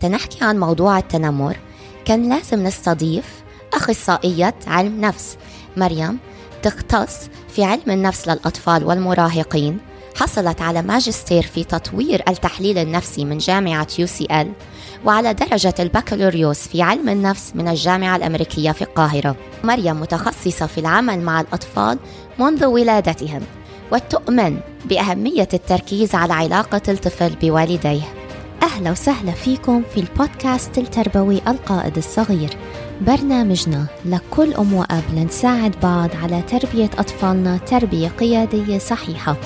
تنحكي عن موضوع التنمر كان لازم نستضيف أخصائية علم نفس. مريم تختص في علم النفس للأطفال والمراهقين حصلت على ماجستير في تطوير التحليل النفسي من جامعة UCL وعلى درجة البكالوريوس في علم النفس من الجامعة الأمريكية في القاهرة. مريم متخصصة في العمل مع الأطفال منذ ولادتهم وتؤمن بأهمية التركيز على علاقة الطفل بوالديه. أهلا وسهلا فيكم في البودكاست التربوي القائد الصغير. برنامجنا لكل أم وأب لنساعد بعض على تربية أطفالنا تربية قيادية صحيحة.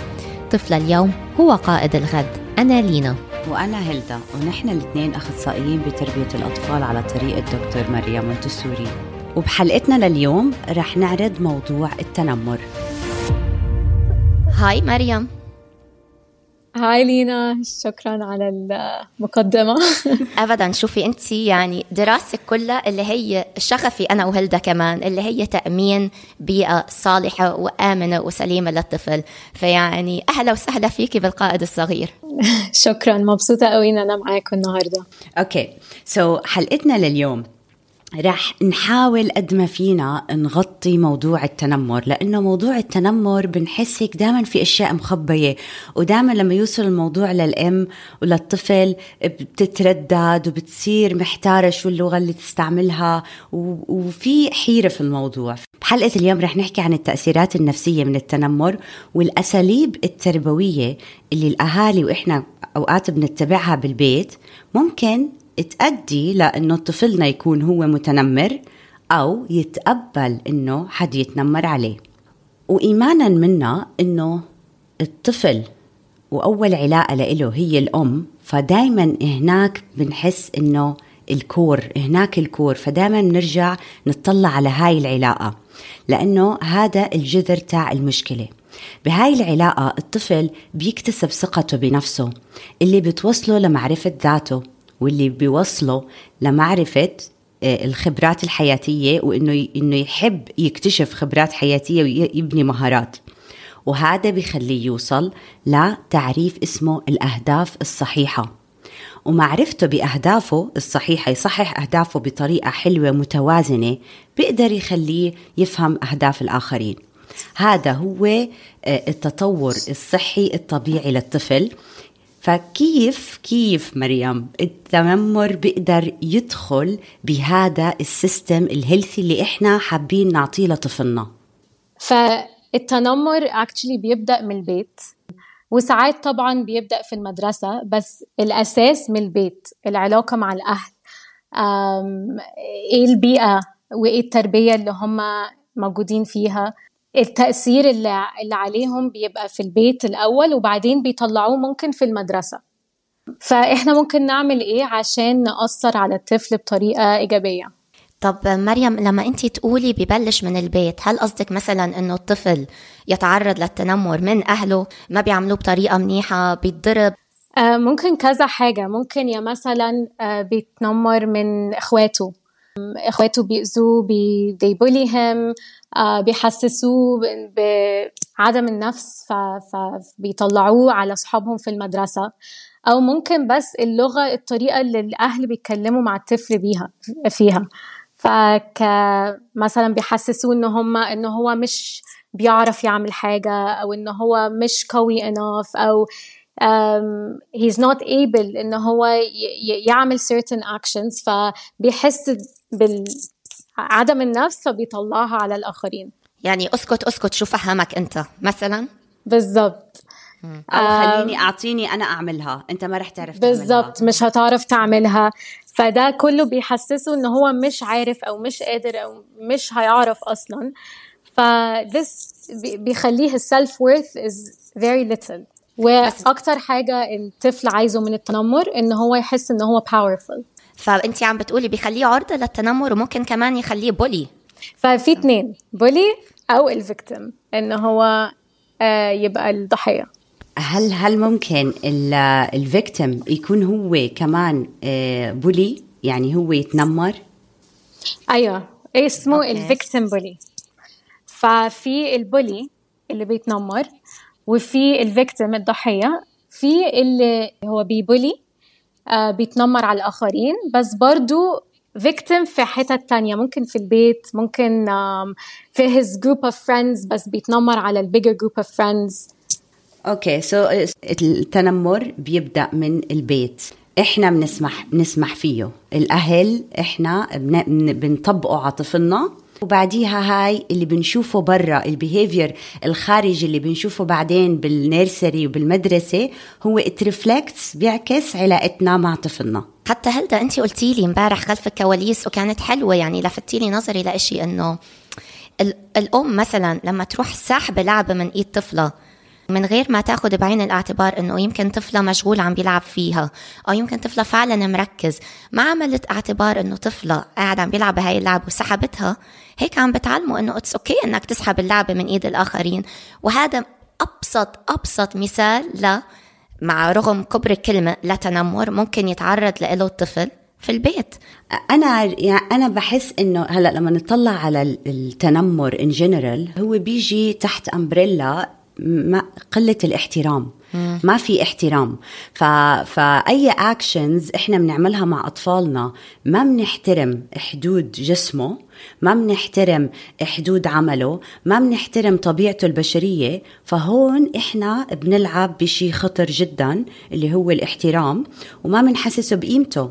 طفل اليوم هو قائد الغد أنا لينا. وأنا هيلدا ونحن الاثنين أخصائيين بتربية الأطفال على طريقة دكتور مريم منتسوري وبحلقتنا لليوم رح نعرض موضوع التنمر. Hi مريم. Hi لينا شكرا على المقدمة. ابدا شوفي أنت يعني دراستك كلها اللي هي شغفي أنا وهلدا كمان اللي هي تأمين بيئة صالحة وآمنة وسليمة للطفل. فيعني أهلا وسهلا فيكي بالقائد الصغير. شكرا مبسوطة قوي إن أنا معاكم النهاردة. Okay so, حلقتنا لليوم رح نحاول قد ما فينا نغطي موضوع التنمر لأنه موضوع التنمر بنحس هيك دائما في أشياء مخبية ودائما لما يوصل الموضوع للأم وللطفل بتتردد وبتصير محتارة شو اللغة اللي تستعملها وفي حيرة في الموضوع. بحلقة اليوم رح نحكي عن التأثيرات النفسية من التنمر والأساليب التربوية اللي الأهالي وإحنا أوقات بنتبعها بالبيت ممكن تأدي لأنه طفلنا يكون هو متنمر أو يتقبل إنه حد يتنمر عليه. وإيمانا منا إنه الطفل وأول علاقة له هي الأم فدايما هناك بنحس إنه الكور هناك الكور فدايما نرجع نطلع على هاي العلاقة. لأنه هذا الجذر تاع المشكلة. بهاي العلاقة الطفل بيكتسب ثقته بنفسه اللي بتوصله لمعرفة ذاته. واللي بيوصله لمعرفة آه، الخبرات الحياتية وإنه إنه يحب يكتشف خبرات حياتية ويبني مهارات. وهذا بيخليه يوصل لتعريف اسمه الأهداف الصحيحة. ومعرفته بأهدافه الصحيحة يصحح أهدافه بطريقة حلوة متوازنة بيقدر يخليه يفهم أهداف الآخرين. هذا هو آه، التطور الصحي الطبيعي للطفل. فكيف كيف مريم التنمر بيقدر يدخل بهذا ال system ال healthy اللي إحنا حابين نعطيه لطفلنا؟ فالتنمر اكشلي بيبدأ من البيت وساعات طبعا بيبدأ في المدرسة بس الأساس من البيت العلاقة مع الأهل إيه البيئة وإيه التربية اللي هم موجودين فيها. التأثير اللي, اللي عليهم بيبقى في البيت الأول وبعدين بيطلعوه ممكن في المدرسة. فإحنا ممكن نعمل إيه عشان نأثر على الطفل بطريقة إيجابية؟ طب مريم لما انت تقولي ببلش من البيت هل قصدك مثلا إنه الطفل يتعرض للتنمر من أهله ما بيعملوه بطريقة منيحة بيتضرب؟ آه ممكن كذا حاجة. ممكن يا مثلا آه بيتنمر من إخواته. إخواته بيأذوه بي they bully him آه بيحسسوه بعدم النفس فبيطلعوه على أصحابهم في المدرسة. أو ممكن بس اللغة الطريقة اللي الأهل بيتكلموا مع الطفل بيها فيها. فك مثلا بيحسسوه إن هم إن هو مش بيعرف يعمل حاجة أو إن هو مش قوي enough أو he's not able ان هو يعمل certain actions فبيحس بال عدم النفس فبيطلعها على الآخرين. يعني أسكت أسكت شو فهمك أنت؟ مثلا؟ بالضبط. أو خليني أعطيني أنا أعملها. أنت ما رح تعرف بالضبط مش هتعرف تعملها. فده كله بيحسسه إن هو مش عارف أو مش قادر أو مش هيعرف أصلا. فدس بيخليه السلف worth is very little. وأكتر حاجة الطفل عايزه من التنمر إن هو يحس إن هو powerful. فانت عم بتقولي بيخليه عرضة للتنمر وممكن كمان يخليه بولي ففي اثنين بولي أو الفيكتيم إن هو آه، يبقى الضحية. هل هل ممكن ال victim يكون هو كمان bully آه، يعني هو يتنمر؟ أيوه اسمه ال victim bully ففي ال bully اللي بيتنمر وفي ال victim الضحية في اللي هو بي bully آه بيتنمر على الآخرين بس برضو victim في حتت تانية ممكن في البيت ممكن um, في his group of friends بس بيتنمر على ال bigger group of friends. Okay so التنمر بيبدأ من البيت. إحنا بنسمح بنسمح فيه. الأهل إحنا بنطبقه على طفلنا. وبعديها هاي اللي بنشوفه برا ال behavior الخارجي اللي بنشوفه بعدين بال nursery وبالمدرسة هو it reflects بيعكس علاقتنا مع طفلنا. حتى هلدا انت قلتي لي امبارح خلف الكواليس وكانت حلوة يعني لفتي لي نظري لإشي إنه الأم مثلا لما تروح ساحبة لعبة من إيد طفلة من غير ما تأخذ بعين الاعتبار إنه يمكن طفلة مشغول عم بيلعب فيها أو يمكن طفلة فعلا مركز ما عملت اعتبار إنه طفلة قاعد عم بيلعب بهاي اللعبة وسحبتها هيك عم بتعلموا إنه it's okay إنك تسحب اللعبة من إيد الآخرين. وهذا أبسط أبسط مثال ل مع رغم كبر الكلمة لتنمر ممكن يتعرض له الطفل في البيت. أنا يعني أنا بحس إنه هلأ لما نطلع على التنمر in general هو بيجي تحت umbrella ما قلة الاحترام. ما في احترام. ف... فاي اكشنز إحنا بنعملها مع أطفالنا ما بنحترم حدود جسمه ما بنحترم حدود عمله ما بنحترم طبيعته البشرية فهون إحنا بنلعب بشيء خطر جدا اللي هو الاحترام وما بنحسسه بقيمته.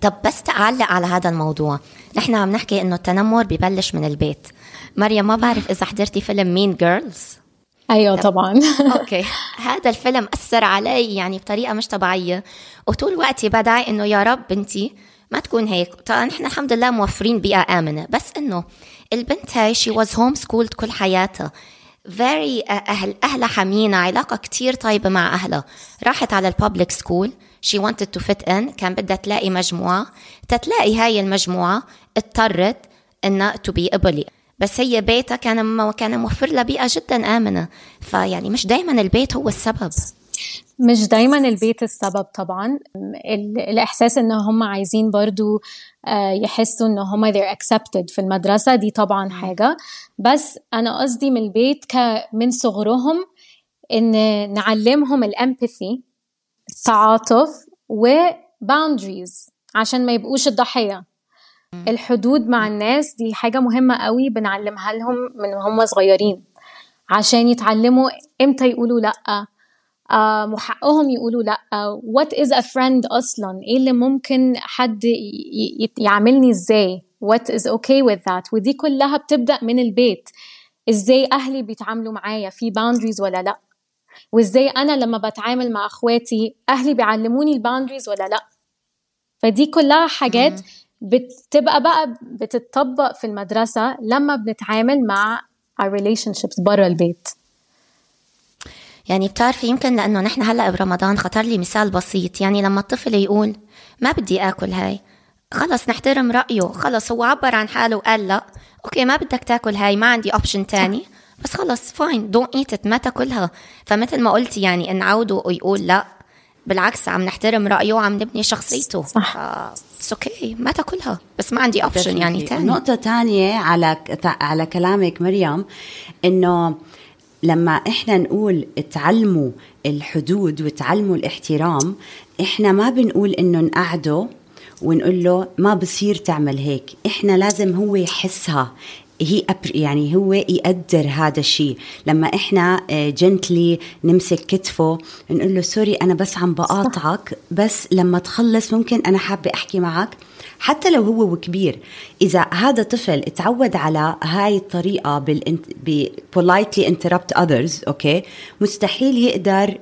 طب بس تعلق على هذا الموضوع. نحن عم نحكي إنه التنمر ببلش من البيت. مريم ما بعرف إذا حضرتي فيلم Mean Girls أيوه طبعا. Okay. هذا الفيلم أثر علي يعني بطريقة مش طبيعية. وطول وقتي بدعي إنه يا رب بنتي ما تكون هيك. طبعا نحن الحمد لله موفرين بيئة آمنة. بس إنه البنت هاي she was home schooled كل حياتها. very أهل أهلها حمينه علاقة كتير طيبة مع أهلها. راحت على ال public school she wanted to fit in كان بدها تلاقي مجموعة. تتلاقي هاي المجموعة اضطرت إنها to be a bully بس هي بيتها كان كان موفر لها بيئة جدا آمنة. فيعني مش دائما البيت هو السبب. مش دايما البيت السبب طبعا. الإحساس إن هم عايزين برضو آه، يحسوا إن هم they're accepted في المدرسة دي طبعا حاجة. بس أنا قصدي من البيت من صغرهم إن نعلمهم الإمباثي التعاطف وباوندريز عشان ما يبقوش الضحية. الحدود مع الناس دي حاجة مهمة قوي بنعلمها لهم من هم صغيرين. عشان يتعلموا إمتى يقولوا لأ آه وحقهم يقولوا لأ. What is a friend أصلا؟ إيه اللي ممكن حد يعملني إزاي؟ What is okay with that ودي كلها بتبدأ من البيت. إزاي أهلي بيتعاملوا معايا؟ في boundaries ولا لأ؟ وإزاي أنا لما بتعامل مع أخواتي أهلي بيعلموني الباوندريز ولا لأ؟ فدي كلها حاجات بتبقى بقى بتطبق في المدرسة لما بنتعامل مع our relationships برا البيت. يعني بتعرفي يمكن لأنه نحن هلأ برمضان خطر لي مثال بسيط. يعني لما الطفل يقول ما بدي آكل هاي خلص نحترم رأيه خلص هو عبر عن حاله وقال لأ okay ما بدك تاكل هاي ما عندي option تاني بس خلص fine don't eat ما تاكلها. فمثل ما قلتي يعني نعوده ويقول لأ بالعكس عم نحترم رأيه وعم نبني شخصيته. صح. It's okay ما تاكلها. بس ما عندي option يعني ثاني نقطة ثانية على على كلامك مريم إنه لما إحنا نقول تعلموا الحدود وتعلموا الاحترام إحنا ما بنقول إنه نقعده ونقول له ما بصير تعمل هيك. إحنا لازم هو يحسها. هي يعني هو يقدر هذا الشيء. لما إحنا جنتلي آه، نمسك كتفه نقول له سوري أنا بس عم بقاطعك بس لما تخلص ممكن أنا حابة أحكي معك. حتى لو هو كبير إذا هذا طفل تعود على هاي الطريقة بال politely interrupt others okay مستحيل يقدر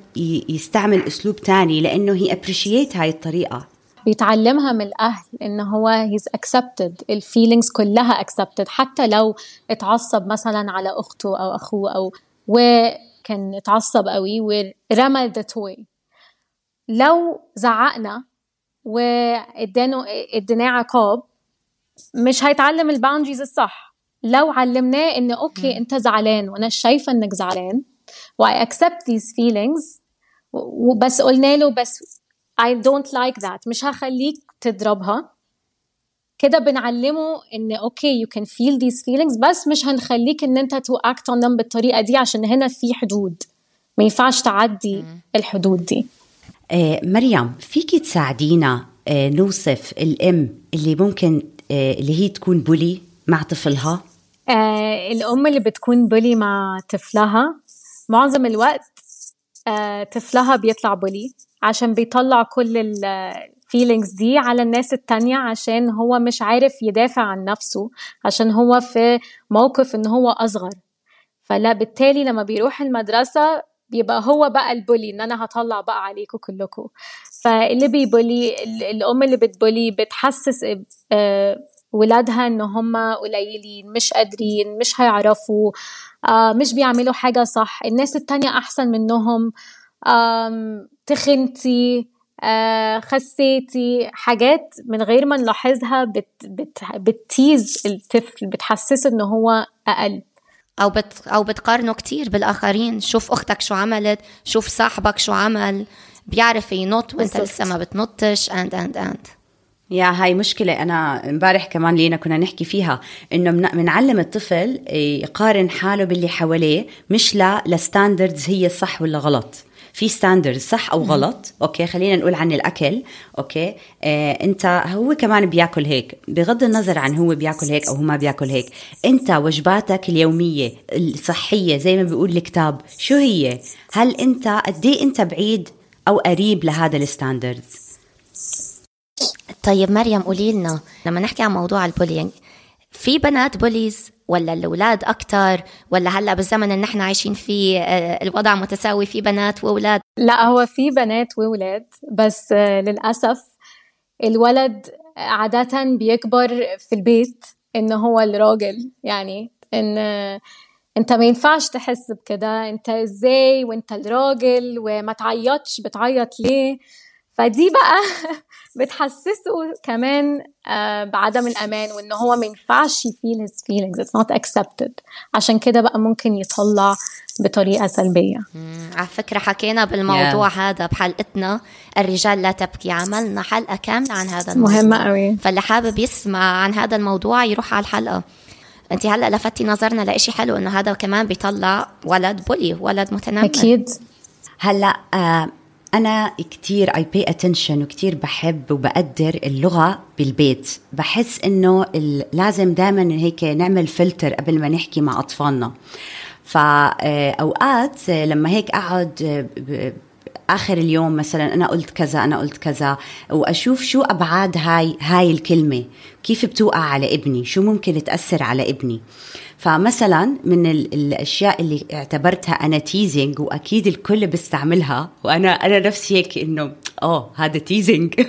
يستعمل أسلوب تاني لأنه هي appreciate هاي الطريقة. بيتعلمها من الأهل إن هو he's accepted ال feelings كلها accepted. حتى لو اتعصب مثلا على أخته أو أخوه أو وكان اتعصب قوي ورمى the toy لو زعقنا وادانه اديناه عقاب مش هيتعلم ال boundaries الصح. لو علمناه إن okay أنت زعلان وأنا شايفة إنك زعلان و I accept these feelings وبس قلنا له بس I don't like that. مش هخليك تضربها. كده بنعلمه إن okay you can feel these feelings بس مش هنخليك إن أنت act on them بالطريقة دي عشان هنا في حدود. ما ينفعش تعدي الحدود دي. آه مريم فيك تساعدينا آه نوصف الام اللي ممكن آه اللي هي تكون بولي مع طفلها؟ آه الأم اللي بتكون bully مع طفلها. معظم الوقت آه طفلها بيطلع bully عشان بيطلع كل ال feelings دي على الناس التانية عشان هو مش عارف يدافع عن نفسه عشان هو في موقف إن هو أصغر. فلا بالتالي لما بيروح المدرسة بيبقى هو بقى ال bully إن أنا هطلع بقى عليكم كلكم فاللي بيبولي الأم اللي بتبولي بتحسس آه، ولادها إن هم قليلين مش قادرين مش هيعرفوا آه، مش بيعملوا حاجة صح. الناس التانية أحسن منهم تخنتي آه، خسيتي حاجات من غير ما نلاحظها بت بت بتيز الطفل بتحسسه ان هو أقل. أو بت أو بتقارنه كتير بالآخرين. شوف أختك شو عملت شوف صاحبك شو عمل. بيعرف ينط وأنت لسه ما بتنطش and and and يا هاي مشكلة. أنا امبارح كمان لينا كنا نحكي فيها إنه بنعلم الطفل يقارن حاله باللي حواليه مش لا ل standards هي صح ولا غلط. في standards صح أو غلط؟ okay خلينا نقول عن الأكل. okay. آه أنت هو كمان بياكل هيك. بغض النظر عن هو بياكل هيك أو هو ما بياكل هيك أنت وجباتك اليومية الصحية زي ما بيقول الكتاب شو هي؟ هل أنت قد إيه أنت بعيد أو قريب لهذا ال standards طيب مريم قولي لنا لما نحكي عن موضوع ال bullying في بنات bullies ولا الأولاد أكثر ولا هلأ بالزمن اللي نحن عايشين فيه آه، الوضع متساوي في بنات وأولاد؟ لا هو في بنات وأولاد بس آه، للأسف الولد عادة بيكبر في البيت إن هو الراجل. يعني إن أنت ما ينفعش تحس بكده. أنت إزاي وأنت الراجل؟ وما تعيطش بتعيط ليه؟ فدي بقى بتحسسه كمان آه، بعدم الأمان وإن هو ما ينفعش يفيل his feelings it's not accepted. عشان كده بقى ممكن يطلع بطريقة سلبية. على فكرة حكينا بالموضوع yeah. هذا بحلقتنا الرجال لا تبكي عملنا حلقة كاملة عن هذا الموضوع. مهمة قوي. فاللي حابب يسمع عن هذا الموضوع يروح على الحلقة. أنت هلأ لفتي نظرنا لإشي حلو إنه هذا كمان بيطلع ولد بولي ولد متنمر. أكيد. هلأ آه أنا كتير I pay attention وكتير بحب وبقدر اللغة بالبيت. بحس إنه لازم دائما هيك نعمل فلتر قبل ما نحكي مع أطفالنا. فأوقات لما هيك أقعد آخر اليوم مثلا أنا قلت كذا أنا قلت كذا وأشوف شو أبعاد هاي هاي الكلمة. كيف بتوقع على ابني؟ شو ممكن تأثر على ابني؟ فمثلا من الأشياء اللي اعتبرتها أنا teasing وأكيد الكل بيستعملها وأنا أنا نفسي هيك إنه آه هذا teasing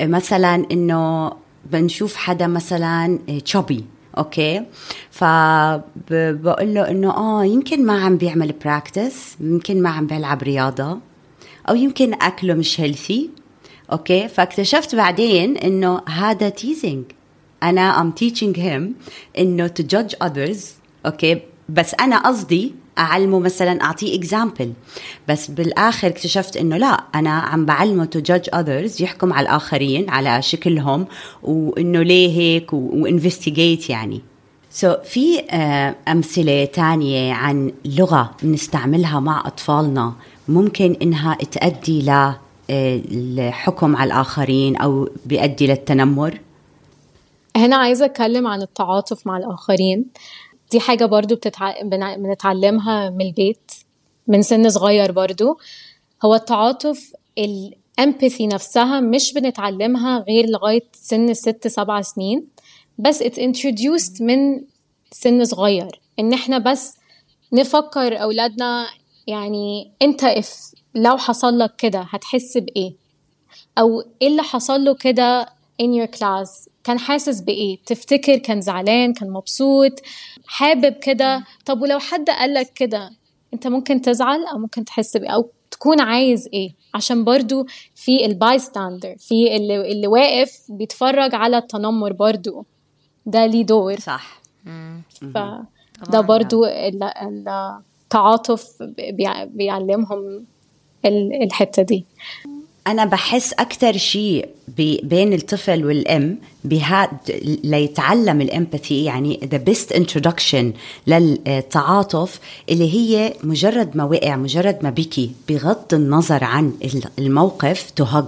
مثلا إنه بنشوف حدا مثلا chubby okay؟ فبقول له إنه آه يمكن ما عم بيعمل practice يمكن ما عم بيلعب رياضة أو يمكن أكله مش healthy okay؟ فاكتشفت بعدين إنه هذا teasing أنا am teaching him إنه to judge others okay؟ بس أنا قصدي أعلمه مثلا أعطيه example بس بالآخر اكتشفت إنه لا أنا عم بعلمه to judge others يحكم على الآخرين على شكلهم وإنه ليه هيك و investigate يعني. so so, في uh, أمثلة تانية عن لغة بنستعملها مع أطفالنا ممكن إنها تؤدي ل آه، الحكم على الآخرين أو بيؤدي للتنمر. هنا عايزة أتكلم عن التعاطف مع الآخرين. دي حاجة برضو بتتع... بنتعلمها من البيت من سن صغير برضو. هو التعاطف ال empathy نفسها مش بنتعلمها غير لغاية سن ست سبع سنين. بس it's introduced من سن صغير. إن إحنا بس نفكر أولادنا يعني أنت if لو حصل لك كده هتحس بإيه؟ أو إيه اللي حصل له كده in your class كان حاسس بإيه؟ تفتكر كان زعلان؟ كان مبسوط؟ حابب كده؟ طب ولو حد قال لك كده أنت ممكن تزعل أو ممكن تحس بإيه؟ أو تكون عايز إيه؟ عشان برضو في ال bystander في اللي, اللي واقف بيتفرج على التنمر برضو. ده ليه دور. صح. ف ده برضو التعاطف بيعلمهم الحتة دي. أنا بحس أكثر شيء بين الطفل والأم بهاد ليتعلم ال empathy يعني the best introduction للتعاطف اللي هي مجرد ما وقع مجرد ما بكي بغض النظر عن الموقف to hug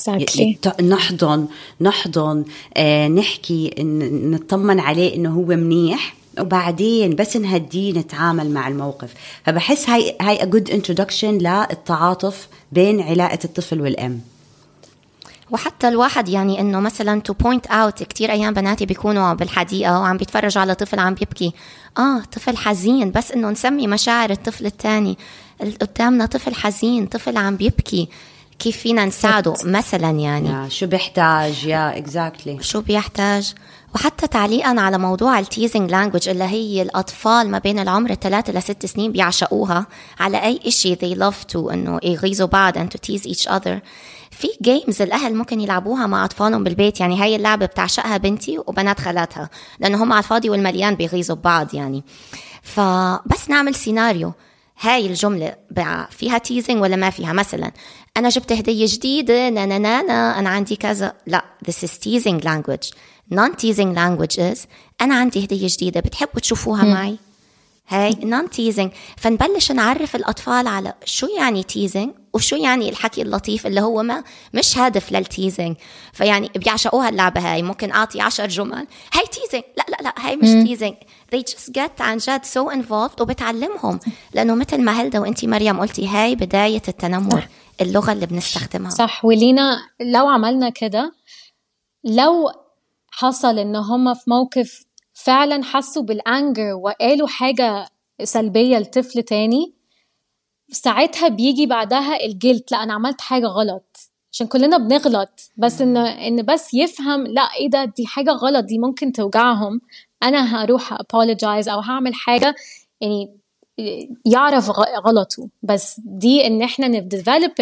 exactly. نحضن نحضن آه نحكي نطمن عليه إنه هو منيح وبعدين بس نهديه نتعامل مع الموقف. فبحس هاي هاي good introduction للتعاطف بين علاقة الطفل والأم. وحتى الواحد يعني إنه مثلا to point out كثير أيام بناتي بيكونوا بالحديقة وعم بيتفرجوا على طفل عم بيبكي. آه طفل حزين بس إنه نسمي مشاعر الطفل الثاني قدامنا طفل حزين طفل عم بيبكي. كيف فينا نساعده؟ مثلا يعني. يا شو بيحتاج؟ يا exactly exactly. شو بيحتاج؟ وحتى تعليقا على موضوع ال teasing language اللي هي الأطفال ما بين العمر الثلاثة لست سنين بيعشقوها. على أي إشي they love to إنه يغيظوا بعض and to tease each other. في games الأهل ممكن يلعبوها مع أطفالهم بالبيت. يعني هاي اللعبة بتعشقها بنتي وبنات خالاتها. لأنه هم على الفاضي والمليان بيغيظوا ببعض يعني. فبس نعمل سيناريو هاي الجملة فيها teasing ولا ما فيها؟ مثلا أنا جبت هدية جديدة نا نا نا, نا أنا عندي كذا. لا this is teasing language. Non-teasing language is أنا عندي هدية جديدة بتحبوا تشوفوها م. معي؟ هاي non-teasing فنبلش نعرف الأطفال على شو يعني teasing وشو يعني الحكي اللطيف اللي هو ما مش هدف لل teasing؟ فيعني بيعشقوها اللعبة هاي. ممكن أعطي عشر جمل. هاي teasing لا لا لا هاي مش teasing they just get عن جد so involved وبتعلمهم. لأنه مثل ما هلدى وأنت مريم قلتي هاي بداية التنمر اللغة اللي بنستخدمها. صح. ولينا لو عملنا كده لو حصل إن هم في موقف فعلا حسوا بال anger وقالوا حاجة سلبية لطفل تاني ساعتها بيجي بعدها ال guilt لأ أنا عملت حاجة غلط. عشان كلنا بنغلط. بس إن إن بس يفهم لأ إيه ده؟ دي حاجة غلط دي ممكن توجعهم. أنا هروح apologize أو هعمل حاجة يعني يعرف غلطه. بس دي إن إحنا ن develop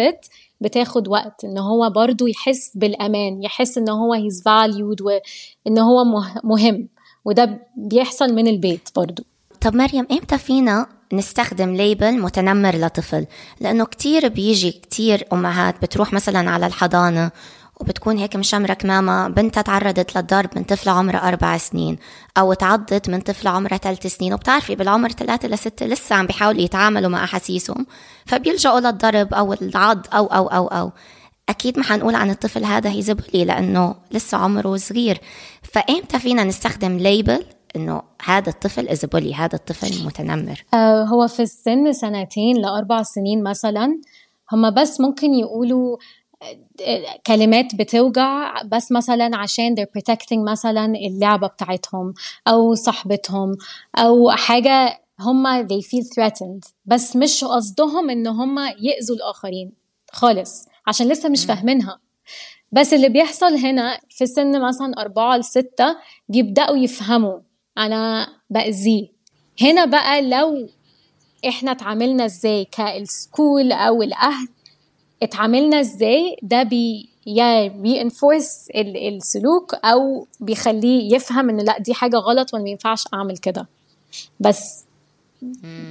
بتاخد وقت. إن هو برضو يحس بالأمان يحس إن هو he's valued وان هو مهم. وده بيحصل من البيت برضو. طب مريم إمتى فينا نستخدم label متنمر لطفل لأنه كتير بيجي كتير أمهات بتروح مثلا على الحضانة وبتكون هيك مشمرة كمامة بنتها تعرضت للضرب من طفلة عمرها أربع سنين أو تعضت من طفلة عمرها ثلاث سنين وبتعرفي بالعمر ثلاثة لستة لسه عم بيحاولوا يتعاملوا مع أحاسيسهم فبيلجأوا للضرب أو العض أو أو أو أو. أكيد ما حنقول عن الطفل هذا he is a bully لأنه لسه عمره صغير. فإمتى فينا نستخدم label إنه هذا الطفل is a bully هذا الطفل متنمر. آه هو في السن سنتين لأربع سنين مثلا. هم بس ممكن يقولوا كلمات بتوجع بس مثلا عشان they're protecting مثلا اللعبة بتاعتهم أو صاحبتهم أو حاجة هم they feel threatened. بس مش قصدهم إن هم يأذوا الآخرين خالص عشان لسه مش فاهمينها. بس اللي بيحصل هنا في سن مثلا أربعة لستة بيبدأوا يفهموا أنا بأذيه هنا بقى لو إحنا اتعاملنا إزاي ك ال school أو الأهل اتعاملنا إزاي؟ ده بي يا بي enforce السلوك أو بيخليه يفهم إن لأ دي حاجة غلط وما ينفعش أعمل كده. بس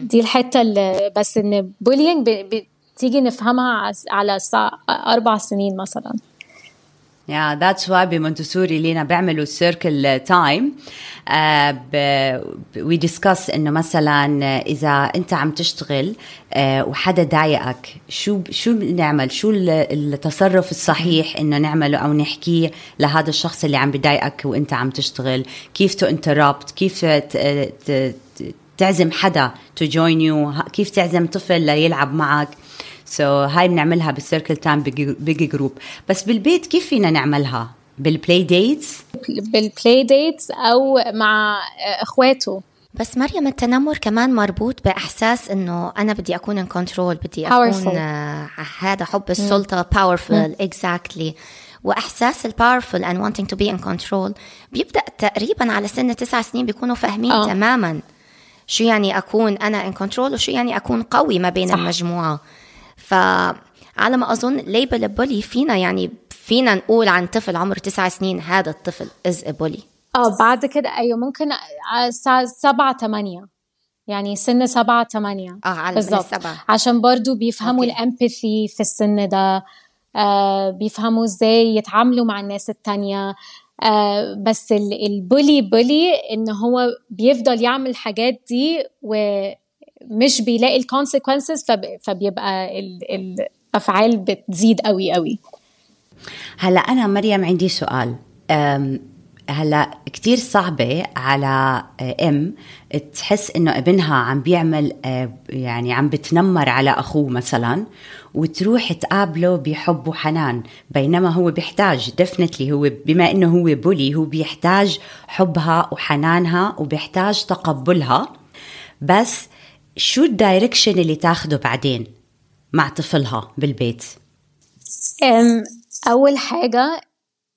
دي الحتة اللي بس إن bullying بتيجي نفهمها على أربع سنين مثلا. yeah that's why ب Montessori لينا بيعملوا circle time we discuss إنه مثلا إذا أنت عم تشتغل uh, وحدا ضايقك شو شو بنعمل شو التصرف الصحيح إنه نعمله أو نحكيه لهذا الشخص اللي عم بضايقك وأنت عم تشتغل؟ كيف to interrupt كيف تعزم حدا to join you كيف تعزم طفل ليلعب معك؟ so so, هاي بنعملها بال circle time big group بس بالبيت كيف فينا نعملها؟ بالبلاي ديتس بالبلاي ديتس أو مع إخواته. بس مريم التنمر كمان مربوط بإحساس إنه أنا بدي أكون in control بدي أكون آه هذا حب السلطة powerful exactly وإحساس ال powerful and wanting to be in control بيبدأ تقريبا على سن تسع سنين بيكونوا فاهمين أوه. تماما شو يعني أكون أنا in control وشو يعني أكون قوي ما بين صح. المجموعة. فعلى ما أظن label bully فينا يعني فينا نقول عن طفل عمره تسع سنين هذا الطفل is a bully آه بعد كده أيوه ممكن سبعة ثمانية يعني سن سبعة ثمانية آه على بالظبط. عشان برضو بيفهموا ال empathy في السن ده. آه بيفهموا إزاي يتعاملوا مع الناس التانية. آه بس ال bully bully إن هو بيفضل يعمل الحاجات دي ومش بيلاقي الكونسيكونسز فبيبقى ال الأفعال بتزيد قوي قوي. هلا أنا مريم عندي سؤال. هلا كتير صعبة على أم تحس إنه ابنها عم بيعمل آه، يعني عم بتنمر على أخوه مثلا وتروح تقابله بحب وحنان بينما هو بيحتاج دفنتلي هو بما إنه هو بولي هو بيحتاج حبها وحنانها وبيحتاج تقبلها. بس شو الدايركشن اللي تاخده بعدين مع طفلها بالبيت؟ أول حاجة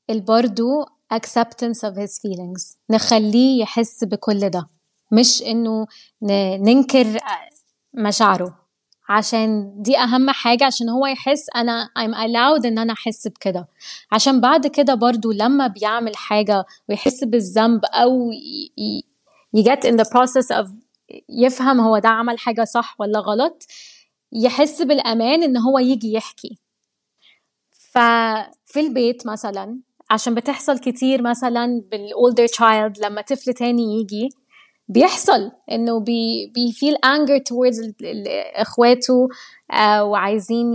البرضو acceptance of his feelings. نخليه يحس بكل ده. مش إنه ننكر مشاعره. عشان دي أهم حاجة عشان هو يحس أنا I'm allowed إن أنا أحس بكده. عشان بعد كده برضو لما بيعمل حاجة ويحس بالذنب أو يجت in the process of يفهم هو ده عمل حاجة صح ولا غلط يحس بالأمان إن هو يجي يحكي. ففي البيت مثلا عشان بتحصل كتير مثلا بال older child لما طفل تاني يجي بيحصل إنه بي بي feel anger towards إخواته آه وعايزين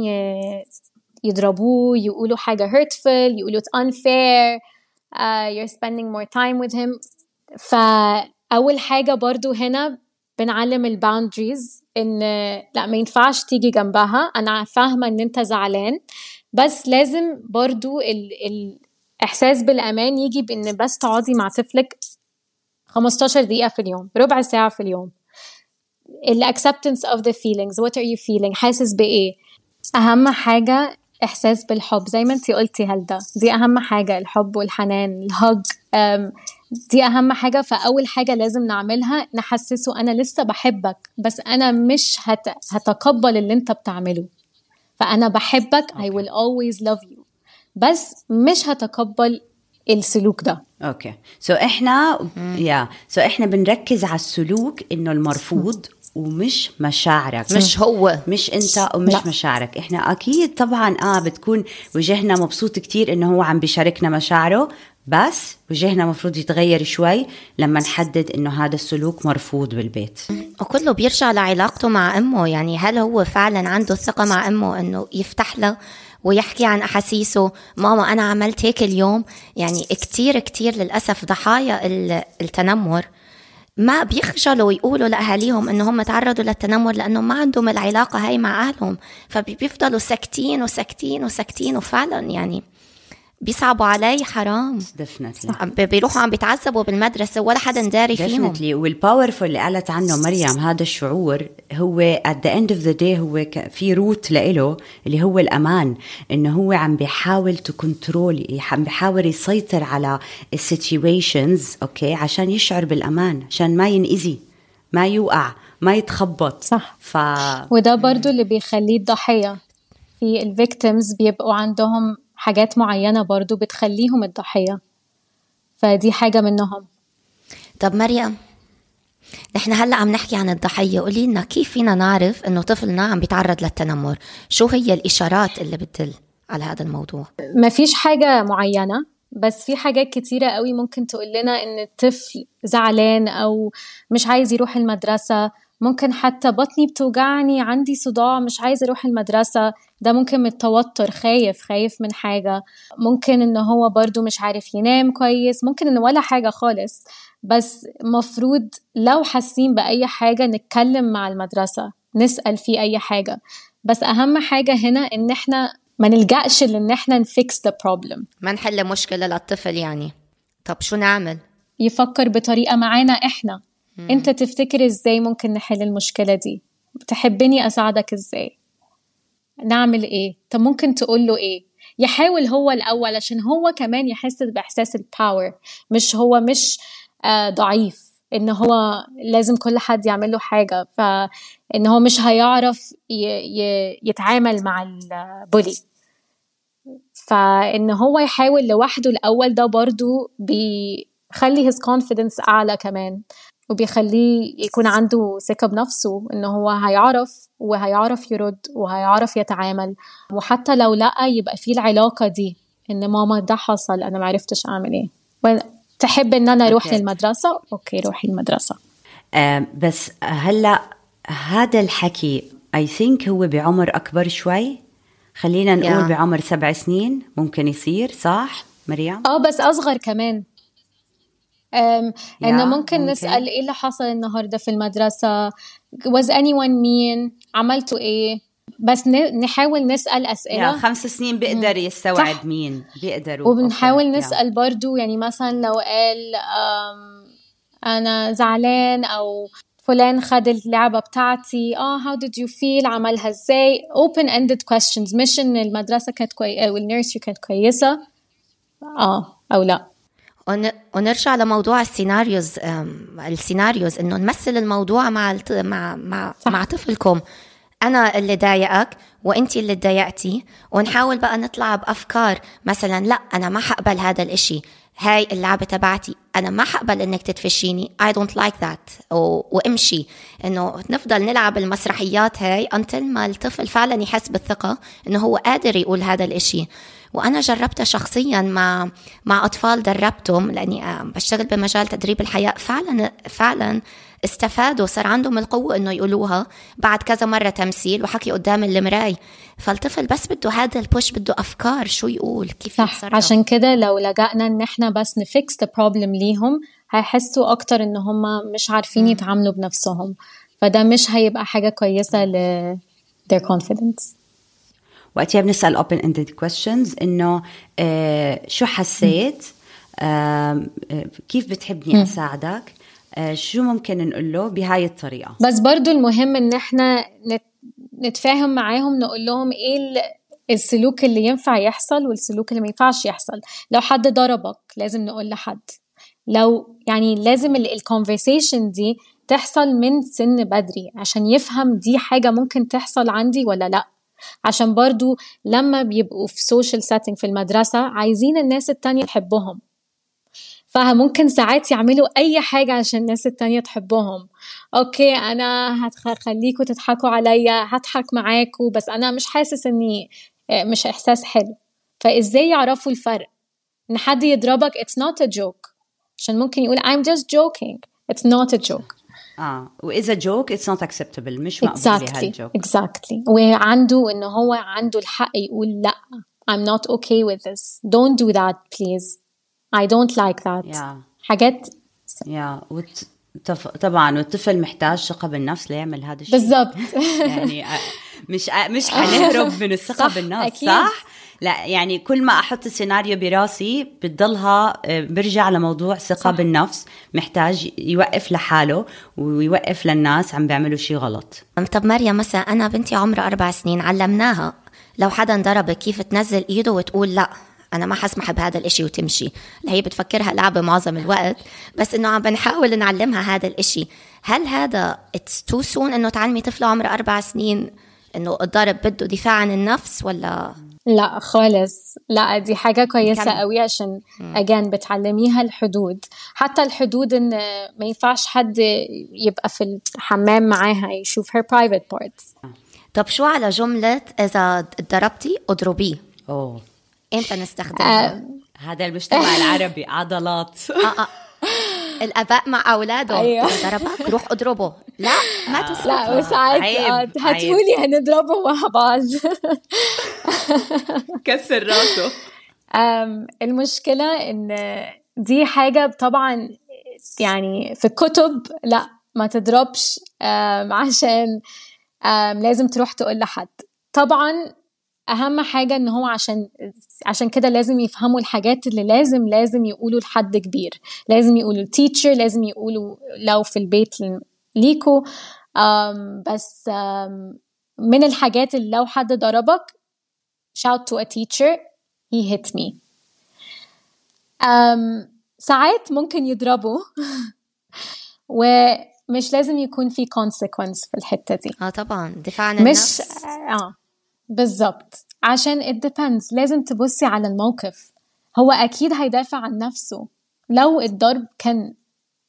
يضربوه يقولوا حاجة hurtful يقولوا it's unfair uh, you're spending more time with him. فاول حاجة برضو هنا بنعلم الباوندريز إن لأ ما ينفعش تيجي جنبها. أنا فاهمة إن أنت زعلان بس لازم برضو ال الاحساس بالأمان يجي بإن بس تقعدي مع طفلك 15 دقيقة في اليوم ربع ساعة في اليوم. ال acceptance of the feelings what are you feeling حاسس بإيه؟ أهم حاجة إحساس بالحب. زي ما انت قلتي هلدا دي أهم حاجة الحب والحنان الهج دي أهم حاجة فأول حاجة لازم نعملها نحسسه أنا لسه بحبك بس أنا مش هت... هتقبل اللي أنت بتعمله. فأنا بحبك okay. I will always love you. بس مش هتقبل السلوك ده. okay. so so إحنا يا so so إحنا بنركز على السلوك إنه المرفوض ومش مشاعرك. مش هو. مش انت ومش لا. مشاعرك. إحنا أكيد طبعا آه بتكون وجهنا مبسوط كتير إنه هو عم بيشاركنا مشاعره بس وجهنا مفروض يتغير شوي لما نحدد إنه هذا السلوك مرفوض بالبيت. وكله بيرجع لعلاقته مع أمه. يعني هل هو فعلا عنده الثقه مع أمه إنه يفتح له ويحكي عن أحاسيسه؟ ماما أنا عملت هيك اليوم. يعني كتير كتير للأسف ضحايا التنمر. ما بيخجلوا يقولوا لأهاليهم إنه هم تعرضوا للتنمر لأنه ما عندهم العلاقة هاي مع أهلهم. فبيفضلوا ساكتين وساكتين وساكتين. وفعلا يعني بيصعبوا علي حرام. definitely بيروحوا عم بيتعذبوا بالمدرسة ولا حدا داري فيهم. definitely وال powerful اللي قالت عنه مريم هذا الشعور هو at the end of the day هو في root لإله اللي هو الأمان إنه هو عم بيحاول to control عم بيحاول يسيطر على ال situations okay عشان يشعر بالأمان عشان ما ينأذي ما يوقع ما يتخبط. صح. ف... وده برضو اللي بيخليه الضحية. في ال victims بيبقوا عندهم حاجات معينة برضو بتخليهم الضحية. فدي حاجة منهم. طب مريم نحن هلا عم نحكي عن الضحية. قولي لنا كيف فينا نعرف إنه طفلنا عم بيتعرض للتنمر؟ شو هي الإشارات اللي بتدل على هذا الموضوع؟ ما فيش حاجة معينة بس في حاجات كتيرة قوي ممكن تقول لنا إن الطفل زعلان أو مش عايز يروح المدرسة ممكن حتى بطني بتوجعني عندي صداع مش عايزة أروح المدرسة. ده ممكن من التوتر خايف خايف من حاجة. ممكن إن هو برضو مش عارف ينام كويس ممكن إن ولا حاجة خالص. بس مفروض لو حاسين بأي حاجة نتكلم مع المدرسة نسأل في أي حاجة. بس أهم حاجة هنا إن إحنا ما نلجأش لإن إحنا ن fix the problem ما نحل مشكلة للطفل يعني. طب شو نعمل؟ يفكر بطريقة معانا إحنا. مم. أنت تفتكر إزاي ممكن نحل المشكلة دي؟ تحبني أساعدك إزاي؟ نعمل إيه طب ممكن تقول له إيه يحاول هو الأول عشان هو كمان يحس بإحساس ال power مش هو مش آه ضعيف إن هو لازم كل حد يعمل له حاجة فان هو مش هيعرف يتعامل مع البولي فإن هو يحاول لوحده الأول ده برضو بيخلي his confidence أعلى كمان وبيخليه يكون عنده ثقة بنفسه إنه هو هيعرف وهيعرف يرد وهيعرف يتعامل. وحتى لو لقى يبقى في العلاقة دي إن ماما ده حصل أنا معرفتش أعمل إيه. تحب إن أنا أروح okay. للمدرسة؟ أوكي روحي المدرسة آه بس هلأ هذا الحكي اي ثينك هو بعمر أكبر شوي. خلينا نقول yeah. بعمر سبع سنين ممكن يصير صح؟ مريم؟ آه بس أصغر كمان. إنه ممكن, ممكن. نسأل إيه اللي حصل النهارده في المدرسة؟ Was anyone mean عملتوا إيه؟ بس نحاول نسأل أسئلة. yeah, خمس سنين بيقدر يستوعب صح. مين. بيقدروا. وبنحاول okay. نسأل yeah. برضو يعني مثلا لو قال أنا زعلان أو فلان خد اللعبة بتاعتي. آه how did you feel عملها إزاي؟ open ended questions. مش ان المدرسة كانت كويسة أو ال nursery كانت كويسة. آه أو لا. ونرجع لموضوع ال scenarios ال scenarios إنه نمثل الموضوع مع مع مع, صح. مع طفلكم. أنا اللي ضايقك وانت اللي تضايقتي ونحاول بقى نطلع بأفكار. مثلا لا أنا ما حقبل هذا الإشي. هاي اللعبة تبعتي. أنا ما حقبل تدفشيني. I don't like that. و... وامشي. إنه نفضل نلعب المسرحيات هاي until ما الطفل فعلا يحس بالثقة إنه هو قادر يقول هذا الإشي. وأنا جربتها شخصيا مع مع أطفال دربتهم لأني آه، بشتغل بمجال تدريب الحياة. فعلا فعلا استفادوا صار عندهم القوة إنه يقولوها بعد كذا مرة تمثيل وحكي قدام المراي فالطفل بس بده هذا ال push بده أفكار شو يقول كيف صح. يتصرف. عشان كده لو لجأنا إن إحنا بس ن fix the problem ليهم هيحسوا أكتر إن هم مش عارفين يتعاملوا بنفسهم. فده مش هيبقى حاجة كويسة ل their confidence. وقتها بنسأل open ended questions إنه آه شو حسيت؟ آه كيف بتحبني أساعدك؟ آه شو ممكن نقول له؟ بهاي الطريقة. بس برضو المهم إن إحنا نتفاهم معاهم نقول لهم إيه السلوك اللي ينفع يحصل والسلوك اللي ما ينفعش يحصل. لو حد ضربك لازم نقول لحد. لو يعني لازم ال conversation دي تحصل من سن بدري عشان يفهم دي حاجة ممكن تحصل عندي ولا لأ. عشان برضو لما بيبقوا في social setting في المدرسة عايزين الناس التانية تحبهم. فممكن ساعات يعملوا أي حاجة عشان الناس التانية تحبهم. okay أنا هخليكوا تضحكوا عليا هضحك معاكوا بس أنا مش حاسس إني آه، مش إحساس حلو. فإزاي يعرفوا الفرق؟ إن حد يضربك it's not a joke. عشان ممكن يقول I'm just joking it's not a joke. آه وإذا joke it's not acceptable مش مقبول exactly. هال joke exactly وعنده إنه هو عنده الحق يقول لأ I'm not okay with this don't do that please I don't like that yeah. حاجات يا yeah. وت... طبعا والطفل محتاج ثقة بالنفس ليعمل هذا الشيء بالضبط يعني مش مش حنهرب من الثقة صح بالنفس أكيد. صح؟ لا يعني كل ما أحط السيناريو براسي بتضلها آه، برجع لموضوع ثقة صح. بالنفس محتاج يوقف لحاله ويوقف للناس عم بيعملوا شيء غلط. طب مريم مثلا أنا بنتي عمرها أربع سنين علمناها لو حدا ضربك كيف تنزل إيده وتقول لا أنا ما حسمح بهذا الإشي وتمشي. هي بتفكرها لعبة معظم الوقت بس إنه عم بنحاول نعلمها هذا الإشي. هل هذا it's too soon إنه تعلمي طفلة عمرها أربع سنين إنه الضرب بده دفاع عن النفس ولا؟ لا خالص. لا دي حاجة كويسة كان... قوي عشان again بتعلميها الحدود. حتى الحدود إن ما ينفعش حد يبقى في الحمام معاها يشوف her private parts. طب شو على جملة إذا ضربتي اضربيه؟ أوه. إمتى نستخدمها؟ آه. هذا المجتمع العربي عضلات. آه آه. الآباء مع أولادهم. أيوة. ضربك روح اضربه. لا ما آه. تسكت لا وساعات هاتولي هنضربه مع بعض. كسر راسه. المشكلة إن دي حاجة طبعا يعني في الكتب لا ما تضربش عشان لازم تروح تقول لحد. طبعا أهم حاجة إن هو عشان عشان كده لازم يفهموا الحاجات اللي لازم لازم يقولوا لحد كبير. لازم يقولوا التيتشر لازم يقولوا لو في البيت ليكو. بس من الحاجات اللي لو حد ضربك shout to a teacher he hit me. ساعات ممكن يضربوا. ومش لازم يكون في consequence في الحتة دي. آه طبعا دفاع عن النفس. مش آه. بالظبط. عشان it depends. لازم تبصي على الموقف. هو أكيد هيدافع عن نفسه. لو الضرب كان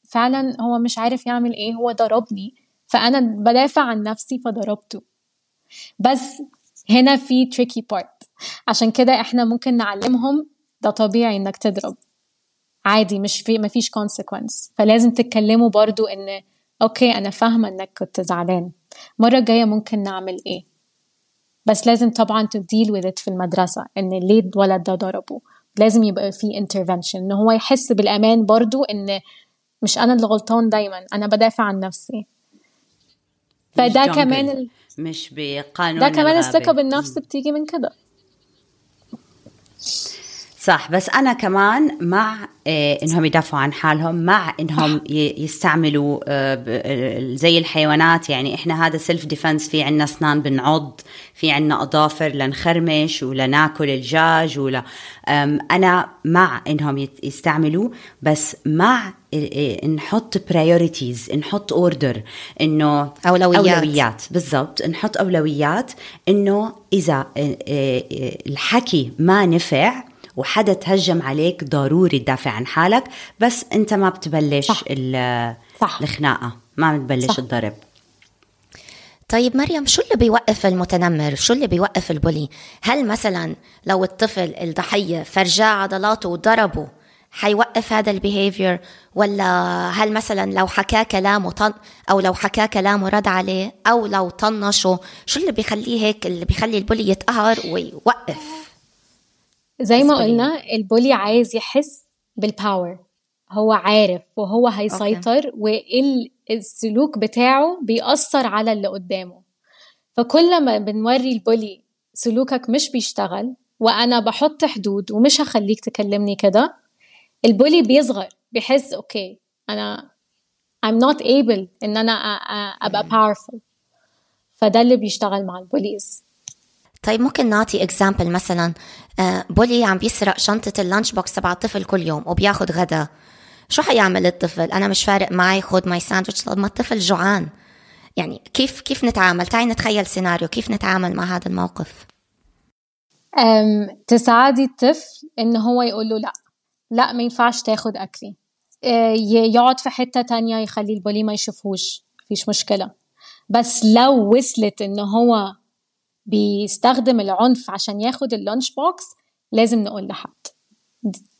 فعلا هو مش عارف يعمل إيه هو ضربني فأنا بدافع عن نفسي فضربته. بس هنا في tricky part. عشان كده إحنا ممكن نعلمهم ده طبيعي إنك تضرب. عادي مش في ما فيش consequence. فلازم تتكلموا برضو إن أوكي أنا فاهمة إنك كنت زعلان. المره الجايه ممكن نعمل إيه؟ بس لازم طبعا تديل with it في المدرسة إن ليه الولد ده ضربه؟ لازم يبقى في intervention إن هو يحس بالأمان برضو إن مش أنا اللي غلطان دايما أنا بدافع عن نفسي. فده كمان ال... مش بقانون ده كمان الثقة بالنفس بتيجي من كده. صح بس أنا كمان مع إيه إنهم يدافعوا عن حالهم مع إنهم يستعملوا آه زي الحيوانات. يعني إحنا هذا self defense في عنا أسنان بنعض في عنا أظافر لنخرمش ولا ناكل الدجاج ولا أنا مع إنهم يستعملوا بس مع نحط priorities نحط order إنه أولويات. أولويات. بالضبط نحط أولويات إنه إذا الحكي ما نفع وحدا تهجم عليك ضروري تدافع عن حالك بس انت ما بتبلش صح. صح. الخناقة ما بتبلش صح. الضرب طيب مريم شو اللي بيوقف المتنمر شو اللي بيوقف ال bully هل مثلا لو الطفل الضحية فرجاه عضلاته وضربه حيوقف هذا ال behavior ولا هل مثلا لو حكاه كلام وطنش أو لو حكاه كلام ورد عليه أو لو طنشه شو اللي بيخليه هيك اللي بيخلي ال bully يتقهر ويوقف زي ما قلنا ال bully عايز يحس بال power هو عارف وهو هيسيطر والسلوك بتاعه بيأثر على اللي قدامه. فكل ما بنوري ال bully سلوكك مش بيشتغل وأنا بحط حدود ومش هخليك تكلمني كده ال bully بيصغر بيحس okay أنا I'm not able إن أنا أبقى powerful. فده اللي بيشتغل مع ال bullies. طيب ممكن نعطي example مثلا bully عم بيسرق شنطة ال lunch box تبع الطفل كل يوم وبياخد غدا. شو حيعمل الطفل؟ أنا مش فارق معي خد my sandwich طب ما الطفل جوعان. يعني كيف كيف نتعامل؟ تعي نتخيل سيناريو كيف نتعامل مع هذا الموقف؟ أم تساعدي الطفل انه هو يقول له لا. لا ما ينفعش تاخد أكلي. يقعد في حتة تانية يخلي ال bully ما يشوفوش مفيش مشكلة. بس لو وصلت إن هو بيستخدم العنف عشان ياخد ال lunch box لازم نقول لحد.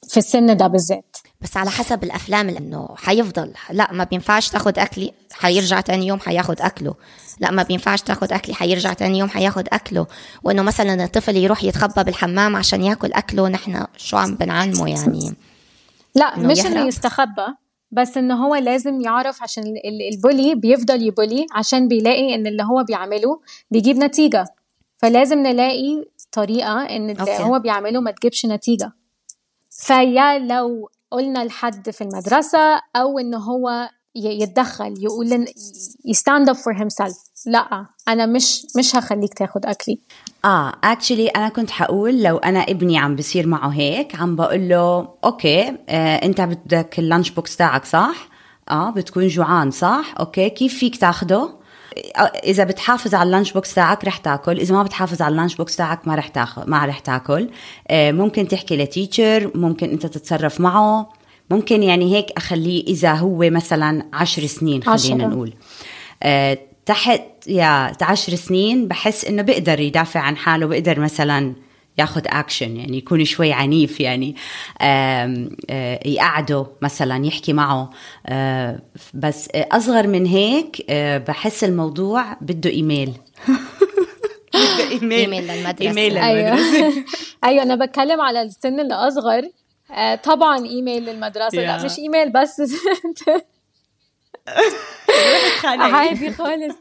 في السن ده بالذات. بس على حسب الأفلام لأنه حيفضل. لا ما بينفعش تاخد أكلي حيرجع تاني يوم حياخد أكله. لا ما بينفعش تاخد أكلي حيرجع تاني يوم حياخد أكله. وإنه مثلا الطفل يروح يتخبى بالحمام عشان ياكل أكله نحن شو عم بنعلمه يعني؟ لا إنه مش إنه يستخبى بس ان هو لازم يعرف عشان ال bully بيفضل ي bully عشان بيلاقي إن اللي هو بيعمله بيجيب نتيجة. فلازم نلاقي طريقة إن اللي هو بيعمله ما تجيبش نتيجة. فيا لو قلنا لحد في المدرسة أو إن هو يتدخل يقول ي stand up for himself لأ أنا مش مش هخليك تاخد أكلي. آه actually أنا كنت حقول لو أنا ابني عم بصير معه هيك عم بقول له okay آه أنت بدك ال lunch box تاعك صح؟ آه بتكون جوعان صح؟ okay كيف فيك تاخده؟ إذا بتحافظ على ال lunch box تاعك رح تاكل إذا ما بتحافظ على ال lunch box تاعك ما رح تاخذ ما رح تاكل. ممكن تحكي ل teacher ممكن أنت تتصرف معه. ممكن يعني هيك أخليه إذا هو مثلا عشر سنين خلينا نقول. تحت يا عشر سنين بحس إنه بيقدر يدافع عن حاله بيقدر مثلا ياخذ اكشن يعني يكون شوي عنيف يعني يقعده مثلا يحكي معه بس أصغر من هيك بحس الموضوع بده ايميل بده ايميل ايميل للمدرسة. ايميل أيوه. أيوه أنا بتكلم على السن اللي اصغر طبعا ايميل للمدرسة لا مش ايميل بس. عادي خالص.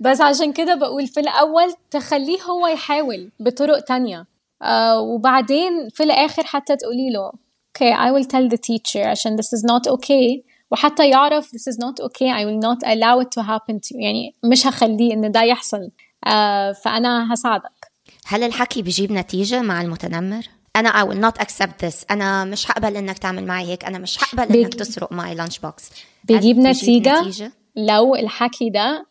بس عشان كده بقول في الأول تخليه هو يحاول بطرق تانية. آه وبعدين في الآخر حتى تقولي له okay I will tell the teacher عشان this is not okay. وحتى يعرف this is not okay I will not allow it to happen to you. يعني مش هخليه إن ده يحصل. آه فأنا هساعدك. هل الحكي بيجيب نتيجة مع المتنمر؟ أنا I will not accept this. أنا مش هقبل إنك تعمل معي هيك. أنا مش هقبل بيج... إنك تسرق معي lunch box بيجيب نتيجة, نتيجة. لو الحكي ده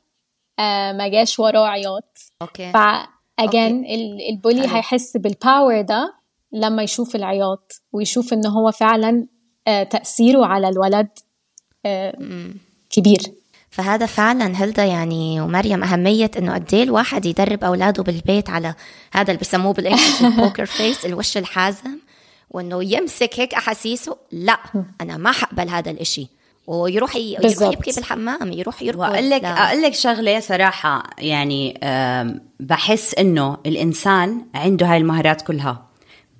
آه ما جاش وراه عياط. أوكي. فاجين البولي أوكي. هيحس بال power ده لما يشوف العياط ويشوف إن هو فعلا آه تأثيره على الولد كبير. فهذا فعلا هلدا يعني ومريم أهمية إنه قد إيه الواحد يدرب أولاده بالبيت على هذا اللي بسموه بال English ال poker face الوش الحازم وإنه يمسك هيك أحاسيسه. لا أنا ما حقبل هذا الإشي. ويروح يروح يبكي بالحمام يروح يركض واقول لك أقول لك شغلة صراحة يعني بحس إنه الإنسان عنده هاي المهارات كلها.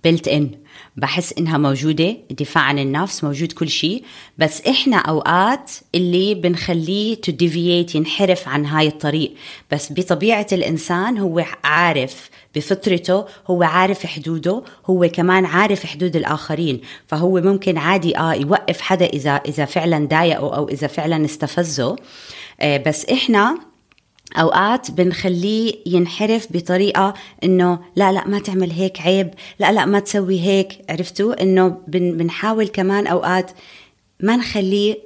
built in بحس إنها موجودة الدفاع عن النفس موجود كل شيء. بس إحنا أوقات اللي بنخليه to deviate ينحرف عن هاي الطريق. بس بطبيعة الإنسان هو عارف بفطرته هو عارف حدوده هو كمان عارف حدود الآخرين. فهو ممكن عادي آه يوقف حدا إذا إذا فعلا ضايقه أو إذا فعلا استفزه. آه بس إحنا أوقات بنخليه ينحرف بطريقة إنه لا لا ما تعمل هيك عيب لا لا ما تسوي هيك عرفتوا؟ إنه بن بنحاول كمان أوقات ما نخليه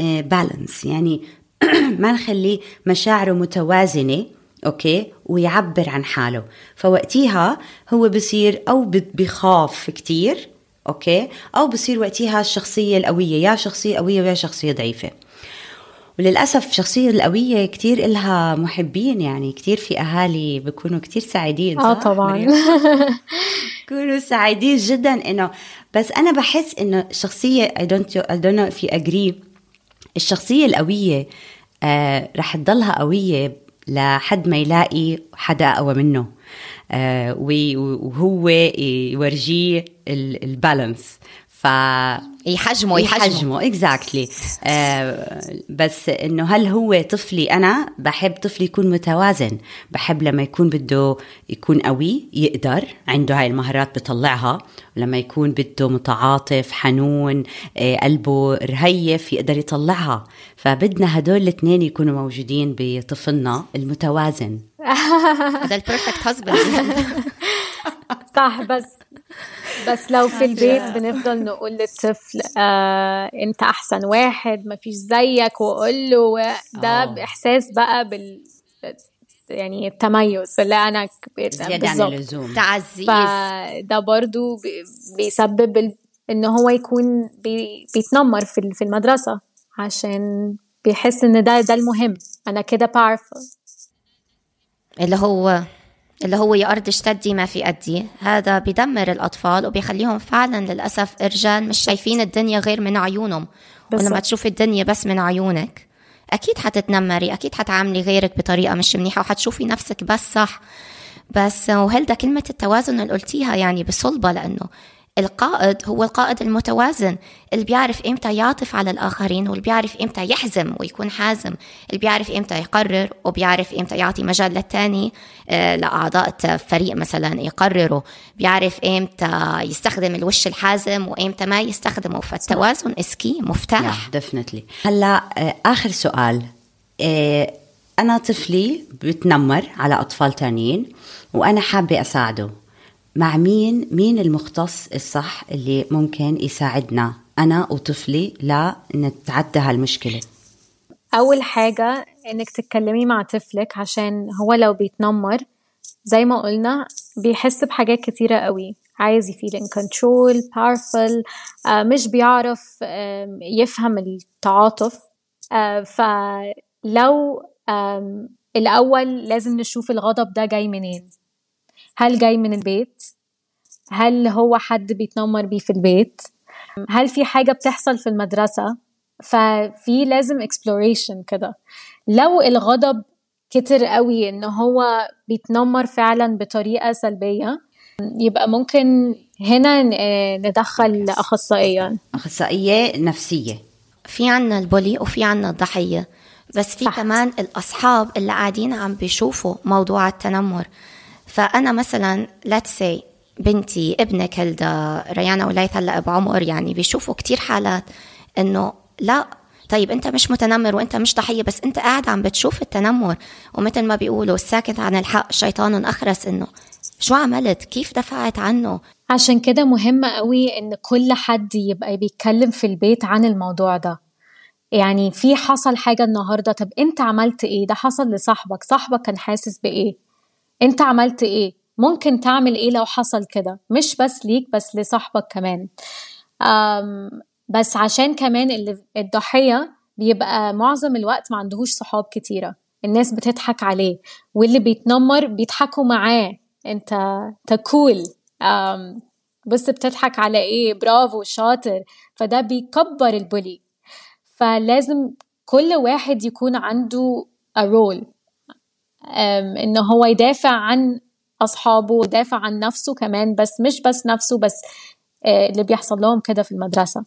بالانس يعني ما نخليه مشاعره متوازنة okay؟ ويعبر عن حاله. فوقتيها هو بصير أو بخاف كتير okay؟ أو بصير وقتها الشخصية القوية يا شخصية قوية ويا شخصية ضعيفة. وللأسف الشخصية القوية كتير إلها محبين يعني كتير في أهالي بيكونوا كتير سعيدين آه طبعا. بيكونوا سعيدين جدا إنه بس أنا بحس إنه الشخصية I don't, I don't know if you agree الشخصية القوية آه رح تضلها قوية لحد ما يلاقي حدا أقوى منه آه وهو يورجيه البالانس. ف يحجمه يحجمه اكزاكتلي exactly. آه بس إنه هل هو طفلي أنا؟ بحب طفلي يكون متوازن. بحب لما يكون بده يكون قوي يقدر عنده هاي المهارات بطلعها. ولما يكون بده متعاطف حنون آه قلبه رهيف يقدر يطلعها. فبدنا هدول الاثنين يكونوا موجودين بطفلنا المتوازن. هذا البيرفكت هازبند صح بس بس لو في البيت بنفضل نقول للطفل آه انت احسن واحد ما فيش زيك وقول له ده أوه. بإحساس بقى بال يعني التميز اللي أنا زيادة عن اللزوم. تعزيز. فده برضو بيسبب إن هو يكون بي بيتنمر في في المدرسة عشان بيحس إن ده ده المهم. أنا كده باورفul اللي هو اللي هو يا أرض اشتدي ما في أدي. هذا بيدمر الأطفال وبيخليهم فعلا للأسف رجال مش شايفين الدنيا غير من عيونهم. بالزبط. ولما تشوفي الدنيا بس من عيونك أكيد حتتنمري أكيد حتعاملي غيرك بطريقة مش منيحة وحتشوفي نفسك بس صح. بس وهلدا كلمة التوازن اللي قلتيها يعني بصلبة لأنه القائد هو القائد المتوازن. اللي بيعرف إمتى يعطف على الآخرين واللي بيعرف إمتى يحزم ويكون حازم. اللي بيعرف إمتى يقرر وبيعرف إمتى يعطي مجال للتاني آه، لأعضاء الفريق مثلا يقرروا. بيعرف إمتى يستخدم الوش الحازم وإمتى ما يستخدمه. فالتوازن إسكي مفتاح. ديفنتلي هلا آه، آخر سؤال. آه، أنا طفلي بتنمر على أطفال تانيين وأنا حابة أساعده. مع مين؟ مين المختص الصح اللي ممكن يساعدنا؟ أنا وطفلي لنتعدى هالمشكلة. أول حاجة إنك تتكلمي مع طفلك عشان هو لو بيتنمر زي ما قلنا بيحس بحاجات كتيرة قوي. عايز ي feel in control powerful مش بيعرف يفهم التعاطف. آه، فلو الأول لازم نشوف الغضب ده جاي منين. هل جاي من البيت؟ هل هو حد بيتنمر بيه في البيت؟ هل في حاجة بتحصل في المدرسة؟ ففي لازم exploration كده. لو الغضب كتر قوي إن هو بيتنمر فعلا بطريقة سلبية يبقى ممكن هنا ندخل أخصائية أخصائية نفسية. في عنا البولي وفي عنا الضحية بس في صح. كمان الأصحاب اللي قاعدين عم بيشوفوا موضوع التنمر. فأنا مثلا let's say بنتي ابنك هلدا ريانا وليث هلأ بعمر يعني بيشوفوا كتير حالات إنه لا طيب أنت مش متنمر وأنت مش ضحية بس أنت قاعد عم بتشوف التنمر. ومثل ما بيقولوا الساكت عن الحق شيطان أخرس إنه شو عملت؟ كيف دفعت عنه؟ عشان كده مهم قوي إن كل حد يبقى بيتكلم في البيت عن الموضوع ده. يعني في حصل حاجة النهاردة طب أنت عملت إيه؟ ده حصل لصاحبك صاحبك كان حاسس بإيه؟ انت عملت إيه؟ ممكن تعمل إيه لو حصل كده؟ مش بس ليك بس لصاحبك كمان. بس عشان كمان الضحية بيبقى معظم الوقت ما عندهوش صحاب كتيرة. الناس بتضحك عليه. واللي بيتنمر بيضحكوا معاه. انت كول بس بتضحك على إيه؟ برافو شاطر. فده بيكبر البولي. فلازم كل واحد يكون عنده a role. إن هو يدافع عن أصحابه ويدافع عن نفسه كمان بس مش بس نفسه بس آه، اللي بيحصل لهم كده في المدرسة.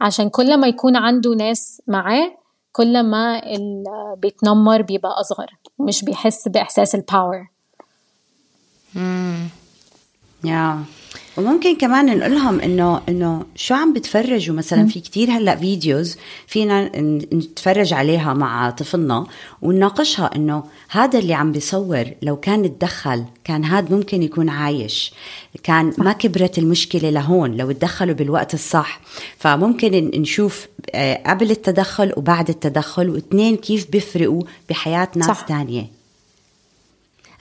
عشان كل ما يكون عنده ناس معاه كل ما بيتنمر بيبقى أصغر مش بيحس بإحساس ال power يا وممكن كمان نقول لهم إنه إنه شو عم بتفرجوا؟ مثلا في كتير هلأ videos فينا نتفرج عليها مع طفلنا ونناقشها إنه هذا اللي عم بيصور لو كان تدخل كان هذا ممكن يكون عايش كان ما كبرت المشكلة لهون لو تدخلوا بالوقت الصح. فممكن نشوف آه، قبل التدخل وبعد التدخل واثنين كيف بيفرقوا بحياة ناس صح.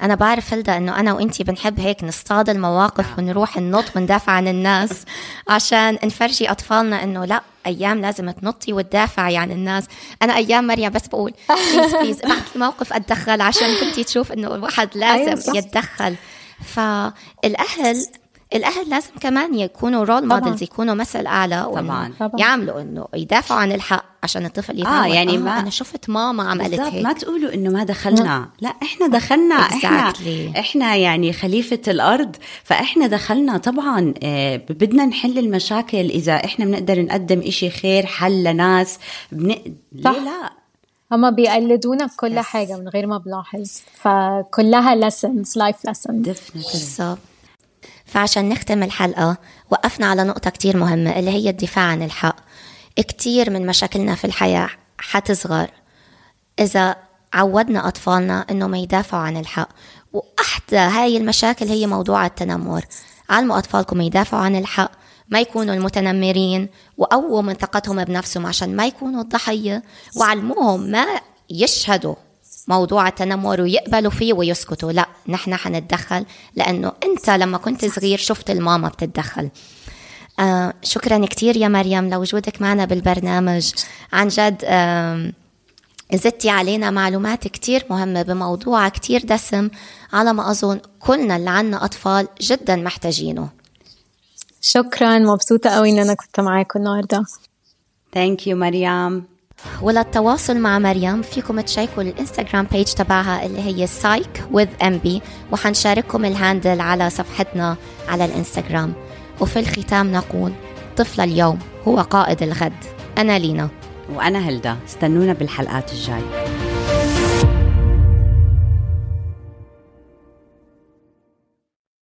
أنا بعرف هلدا إنه أنا وإنتي بنحب هيك نصطاد المواقف آه. ونروح ننط وندافع عن الناس عشان نفرجي أطفالنا إنه لا أيام لازم تنطي وتدافعي عن الناس. أنا أيام مريم بس بقول please please موقف أتدخل عشان بنتي تشوف إنه الواحد لازم أيوة يتدخل. فالأهل الأهل لازم كمان يكونوا role models يكونوا مثل أعلى طبعا. يعملوا إنه يدافعوا عن الحق عشان الطفل يفهم آه يعني آه ما أنا شفت ماما عملت هيك. ما تقولوا إنه ما دخلنا. لا إحنا دخلنا. إحنا إحنا يعني خليفة الأرض فإحنا دخلنا طبعا آه بدنا نحل المشاكل. إذا إحنا بنقدر نقدم إشي خير حل لناس بن... ليه لا. هما بيقلدونا بكل yes. حاجة من غير ما بلاحظ فكلها lessons life lessons. بالظبط فعشان نختم الحلقة وقفنا على نقطة كتير مهمة اللي هي الدفاع عن الحق. كتير من مشاكلنا في الحياة حتصغر إذا عودنا أطفالنا إنه ما يدافعوا عن الحق وأحدى هاي المشاكل هي موضوع التنمر. علموا أطفالكم يدافعوا عن الحق ما يكونوا المتنمرين وقووا من ثقتهم بنفسهم عشان ما يكونوا الضحية وعلموهم ما يشهدوا. موضوع التنمر ويقبلوا فيه ويسكتوا لا نحن حنتدخل لأنه أنت لما كنت صغير شفت الماما بتتدخل. آه شكرا كثير يا مريم لوجودك معنا بالبرنامج. عن جد آه زدتي علينا معلومات كتير مهمة بموضوع كتير دسم على ما أظن كلنا اللي عنا أطفال جدا محتاجينه. شكرا مبسوطة قوي إن أنا كنت معاكم النهاردة. Thank you مريم. وللتواصل مع مريم فيكم تشيكوا الإنستغرام page تبعها اللي هي Psych with MB وحنشارككم ال handle على صفحتنا على الإنستغرام. وفي الختام نقول طفل اليوم هو قائد الغد. أنا لينا. وأنا هلدا. استنونا بالحلقات الجاية.